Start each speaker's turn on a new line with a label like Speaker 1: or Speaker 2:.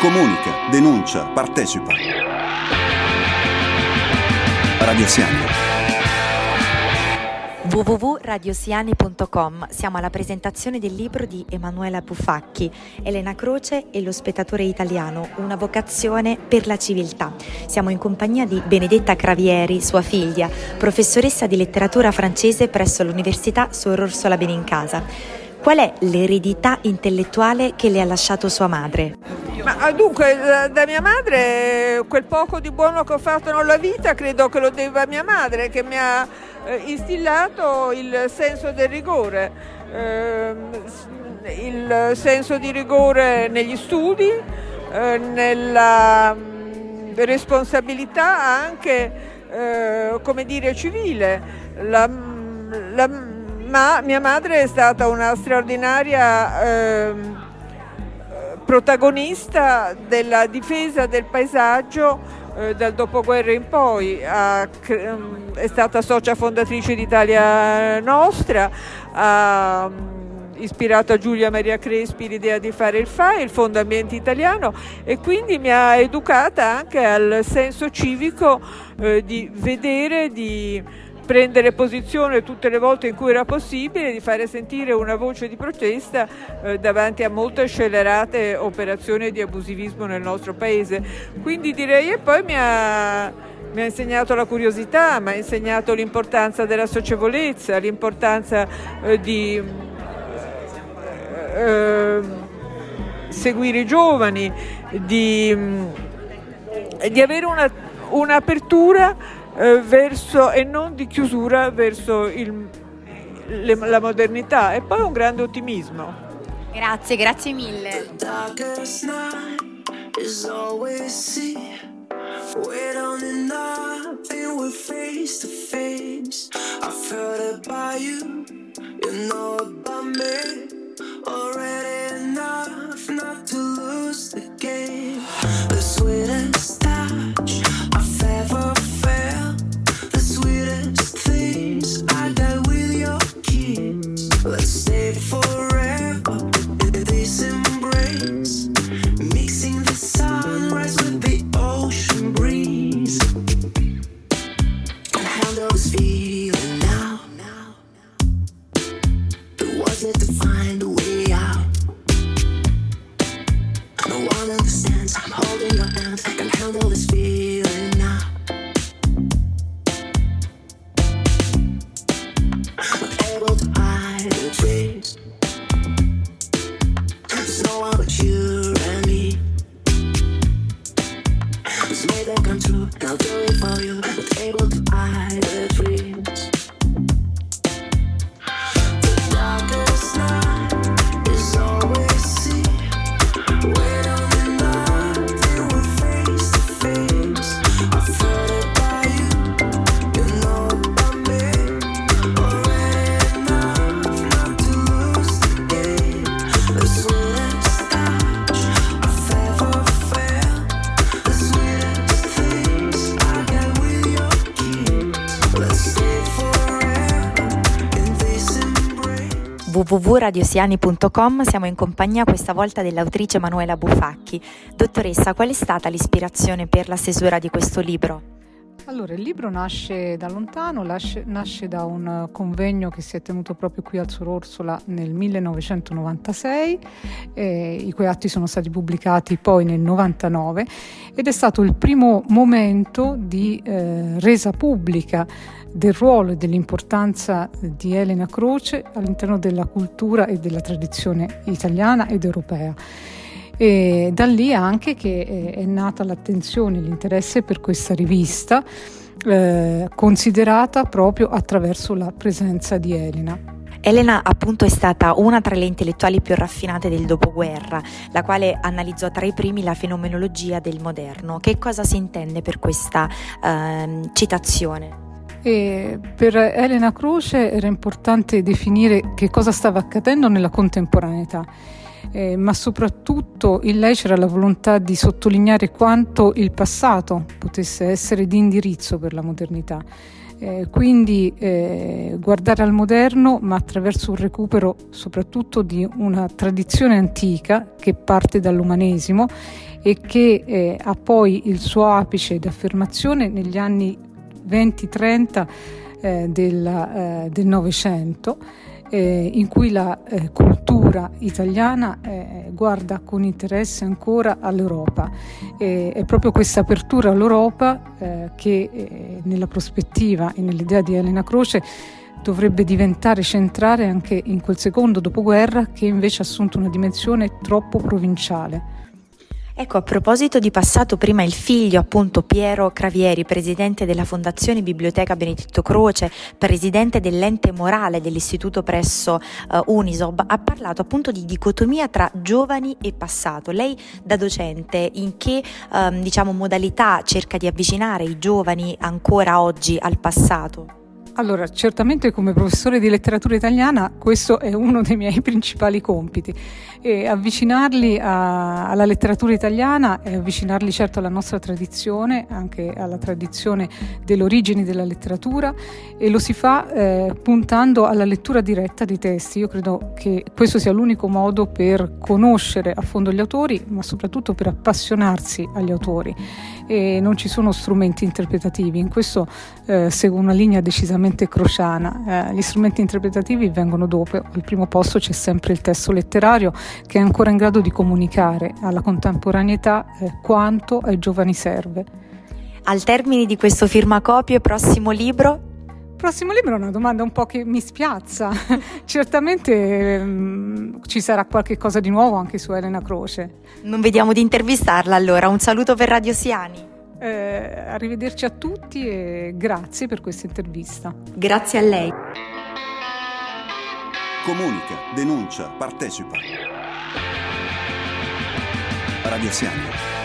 Speaker 1: Comunica, denuncia, partecipa. Radio Siani
Speaker 2: www.radiosiani.com siamo alla presentazione del libro di Emanuela Buffacchi, Elena Croce e lo spettatore italiano, una vocazione per la civiltà. Siamo in compagnia di Benedetta Cravieri, sua figlia, professoressa di letteratura francese presso l'Università Sor Orsola Benincasa. Qual è l'eredità intellettuale che le ha lasciato sua madre?
Speaker 3: Ma, ah, dunque, da mia madre quel poco di buono che ho fatto nella vita credo che lo debba a mia madre che mi ha eh, instillato il senso del rigore, eh, il senso di rigore negli studi, eh, nella mm, responsabilità anche, eh, come dire, civile. La, la, ma mia madre è stata una straordinaria ehm, protagonista della difesa del paesaggio eh, dal dopoguerra in poi, mm, è stata socia fondatrice d'Italia Nostra, ha mm, ispirato a Giulia Maria Crespi l'idea di fare il FAI, il Fondo Ambiente Italiano e quindi mi ha educata anche al senso civico eh, di vedere, di prendere posizione tutte le volte in cui era possibile, di fare sentire una voce di protesta eh, davanti a molte scellerate operazioni di abusivismo nel nostro paese. Quindi direi e poi mi ha, mi ha insegnato la curiosità, mi ha insegnato l'importanza della socievolezza, l'importanza eh, di eh, seguire i giovani, di, di avere una, un'apertura eh, verso, e non di chiusura verso il, le, la modernità e poi un grande ottimismo.
Speaker 2: Grazie, grazie mille. Wait on and nothing, we're face to face. I felt about you, you know about me. follow you. www.radiosiani.com siamo in compagnia questa volta dell'autrice Manuela Buffacchi. Dottoressa, qual è stata l'ispirazione per la stesura di questo libro?
Speaker 4: Allora, il libro nasce da lontano, nasce, da un convegno che si è tenuto proprio qui al Sor Orsola nel 1996, eh, i cui atti sono stati pubblicati poi nel 99 ed è stato il primo momento di eh, resa pubblica del ruolo e dell'importanza di Elena Croce all'interno della cultura e della tradizione italiana ed europea. E da lì anche che è nata l'attenzione e l'interesse per questa rivista, eh, considerata proprio attraverso la presenza di Elena.
Speaker 2: Elena appunto è stata una tra le intellettuali più raffinate del dopoguerra, la quale analizzò tra i primi la fenomenologia del moderno. Che cosa si intende per questa eh, citazione?
Speaker 4: E per Elena Croce era importante definire che cosa stava accadendo nella contemporaneità, eh, ma soprattutto in lei c'era la volontà di sottolineare quanto il passato potesse essere di indirizzo per la modernità. Eh, quindi eh, guardare al moderno, ma attraverso un recupero soprattutto di una tradizione antica che parte dall'umanesimo e che eh, ha poi il suo apice d'affermazione negli anni 20-30 eh, del, del Novecento eh, in cui la eh, cultura italiana eh, guarda con interesse ancora all'Europa. è proprio questa apertura all'Europa eh, che eh, nella prospettiva e nell'idea di Elena Croce dovrebbe diventare centrale anche in quel secondo dopoguerra che invece ha assunto una dimensione troppo provinciale.
Speaker 5: Ecco, a proposito di passato, prima il figlio, appunto Piero Cravieri, presidente della Fondazione Biblioteca Benedetto Croce, presidente dell'ente morale dell'istituto presso uh, Unisob, ha parlato appunto di dicotomia tra giovani e passato. Lei da docente in che um, diciamo, modalità cerca di avvicinare i giovani ancora oggi al passato?
Speaker 4: Allora, certamente come professore di letteratura italiana questo è uno dei miei principali compiti. E avvicinarli a, alla letteratura italiana e avvicinarli certo alla nostra tradizione, anche alla tradizione delle origini della letteratura e lo si fa eh, puntando alla lettura diretta dei testi. Io credo che questo sia l'unico modo per conoscere a fondo gli autori, ma soprattutto per appassionarsi agli autori. E non ci sono strumenti interpretativi, in questo eh, seguo una linea decisamente crociana. Eh, gli strumenti interpretativi vengono dopo, al primo posto c'è sempre il testo letterario che è ancora in grado di comunicare alla contemporaneità eh, quanto ai giovani serve.
Speaker 5: Al termine di questo firmacopio, prossimo libro?
Speaker 4: Prossimo libro è una domanda un po' che mi spiazza. Certamente ehm, ci sarà qualche cosa di nuovo anche su Elena Croce.
Speaker 5: Non vediamo di intervistarla allora. Un saluto per Radio Siani.
Speaker 4: Eh, arrivederci a tutti e grazie per questa intervista.
Speaker 5: Grazie a lei.
Speaker 1: Comunica, denuncia, partecipa. Radio Siamo.